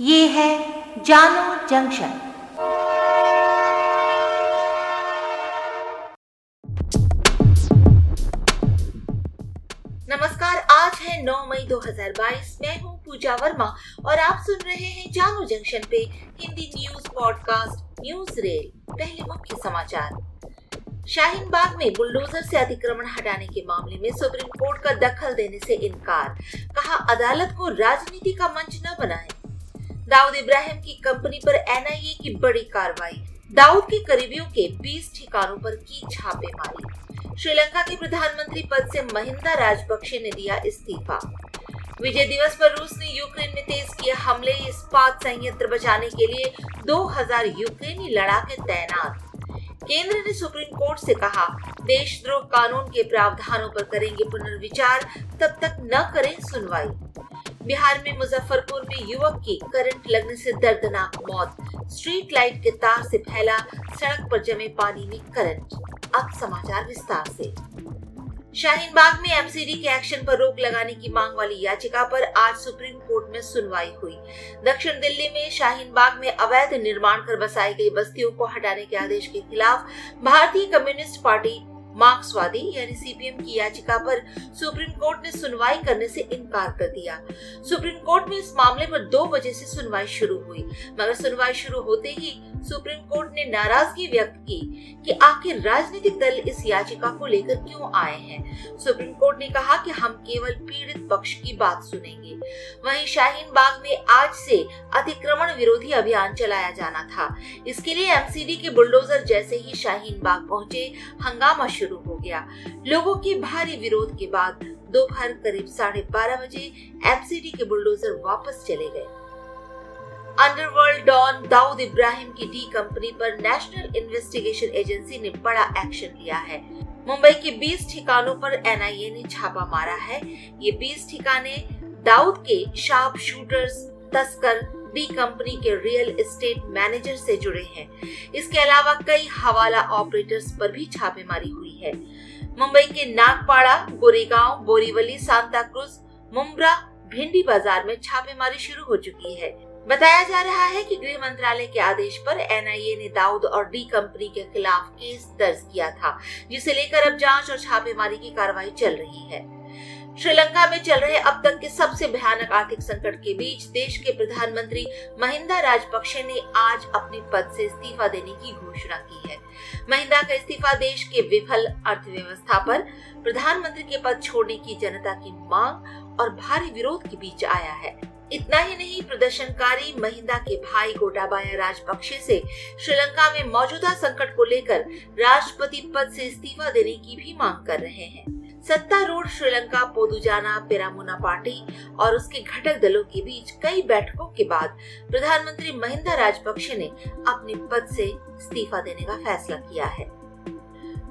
ये है जानो जंक्शन। नमस्कार, आज है 9 मई 2022 मैं हूँ पूजा वर्मा और आप सुन रहे हैं जानो जंक्शन पे Hindi news podcast, news rail, पहले मुख्य समाचार। शाहीन बाग में बुलडोजर से अतिक्रमण हटाने के मामले में सुप्रीम कोर्ट का दखल देने से इनकार। कहा, अदालत को राजनीति का मंच न बनाए। दाऊद इब्राहिम की कंपनी पर एनआईए की बड़ी कार्रवाई। दाऊद के करीबियों के 20 ठिकानों पर की छापेमारी। श्रीलंका के प्रधानमंत्री पद से महिंदा राजपक्षे ने दिया इस्तीफा। विजय दिवस पर रूस ने यूक्रेन में तेज किए हमले, इस्पात संयंत्र बचाने के लिए 2000 यूक्रेनी लड़ाके तैनात। केंद्र ने सुप्रीम कोर्ट से कहा, देशद्रोह कानून के प्रावधानों पर करेंगे पुनर्विचार, तब तक न करें सुनवाई। बिहार में मुजफ्फरपुर में युवक की करंट लगने से दर्दनाक मौत। स्ट्रीट लाइट के तार से फैला सड़क पर जमे पानी में करंट। अब समाचार विस्तार से। शाहीन बाग में एमसीडी के एक्शन पर रोक लगाने की मांग वाली याचिका पर आज सुप्रीम कोर्ट में सुनवाई हुई। दक्षिण दिल्ली में शाहीन बाग में अवैध निर्माण कर बसाई गई बस्तियों को हटाने के आदेश के खिलाफ भारतीय कम्युनिस्ट पार्टी मार्क्सवादी यानी सीपीएम की याचिका पर सुप्रीम कोर्ट ने सुनवाई करने से इनकार कर दिया। सुप्रीम कोर्ट में इस मामले पर दो बजे से सुनवाई शुरू हुई। मगर सुनवाई शुरू होते ही सुप्रीम कोर्ट ने नाराज़गी व्यक्त की कि आखिर राजनीतिक दल इस याचिका को लेकर क्यों आए हैं। सुप्रीम कोर्ट ने कहा कि हम केवल पीड़ित पक्ष की बात सुनेंगे। वहीं शाहीन बाग में आज से अतिक्रमण विरोधी अभियान चलाया जाना था। इसके लिए एमसीडी के बुलडोजर जैसे ही शाहीन बाग पहुँचे, हंगामा शुरू हो गया। लोगों के भारी विरोध के बाद दोपहर करीब साढ़े बारह बजे एमसीडी के बुलडोजर वापस चले गए। अंडरवर्ल्ड डॉन दाऊद इब्राहिम की डी कंपनी पर नेशनल इन्वेस्टिगेशन एजेंसी ने बड़ा एक्शन लिया है। मुंबई के 20 ठिकानों पर एनआईए ने छापा मारा है। ये 20 ठिकाने दाऊद के शार्प शूटर्स तस्कर डी कंपनी के रियल एस्टेट मैनेजर से जुड़े हैं। इसके अलावा कई हवाला ऑपरेटर्स पर भी छापेमारी हुई है। मुंबई के नागपाड़ा, गोरेगांव, बोरीवली, सांता क्रूज मुम्बरा भिंडी बाज़ार में छापेमारी शुरू हो चुकी है। बताया जा रहा है कि गृह मंत्रालय के आदेश पर एनआईए ने दाऊद और डी कंपनी के खिलाफ केस दर्ज किया था, जिसे लेकर अब जाँच और छापेमारी की कार्रवाई चल रही है। श्रीलंका में चल रहे अब तक के सबसे भयानक आर्थिक संकट के बीच देश के प्रधानमंत्री महिंदा राजपक्षे ने आज अपने पद से इस्तीफा देने की घोषणा की है। महिंदा का इस्तीफा देश के विफल अर्थव्यवस्था पर, प्रधानमंत्री के पद छोड़ने की जनता की मांग और भारी विरोध के बीच आया है। इतना ही नहीं, प्रदर्शनकारी महिंदा के भाई गोटाबाया राजपक्षे से श्रीलंका में मौजूदा संकट को लेकर राष्ट्रपति पद से इस्तीफा देने की भी मांग कर रहे हैं। सत्तारूढ़ श्रीलंका, पोदुजाना, पेरामुना पार्टी और उसके घटक दलों के बीच कई बैठकों के बाद प्रधानमंत्री महिंदा राजपक्षे ने अपने पद से इस्तीफा देने का फैसला किया है।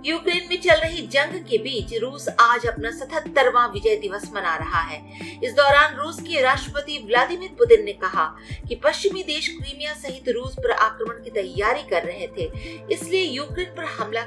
यूक्रेन में चल रही जंग के बीच रूस आज अपना सतहत्तरवा विजय दिवस मना रहा है। इस दौरान रूस के राष्ट्रपति व्लादिमीर पुतिन ने कहा कि पश्चिमी देश क्रीमिया सहित रूस पर आक्रमण की तैयारी कर रहे थे, इसलिए यूक्रेन पर हमला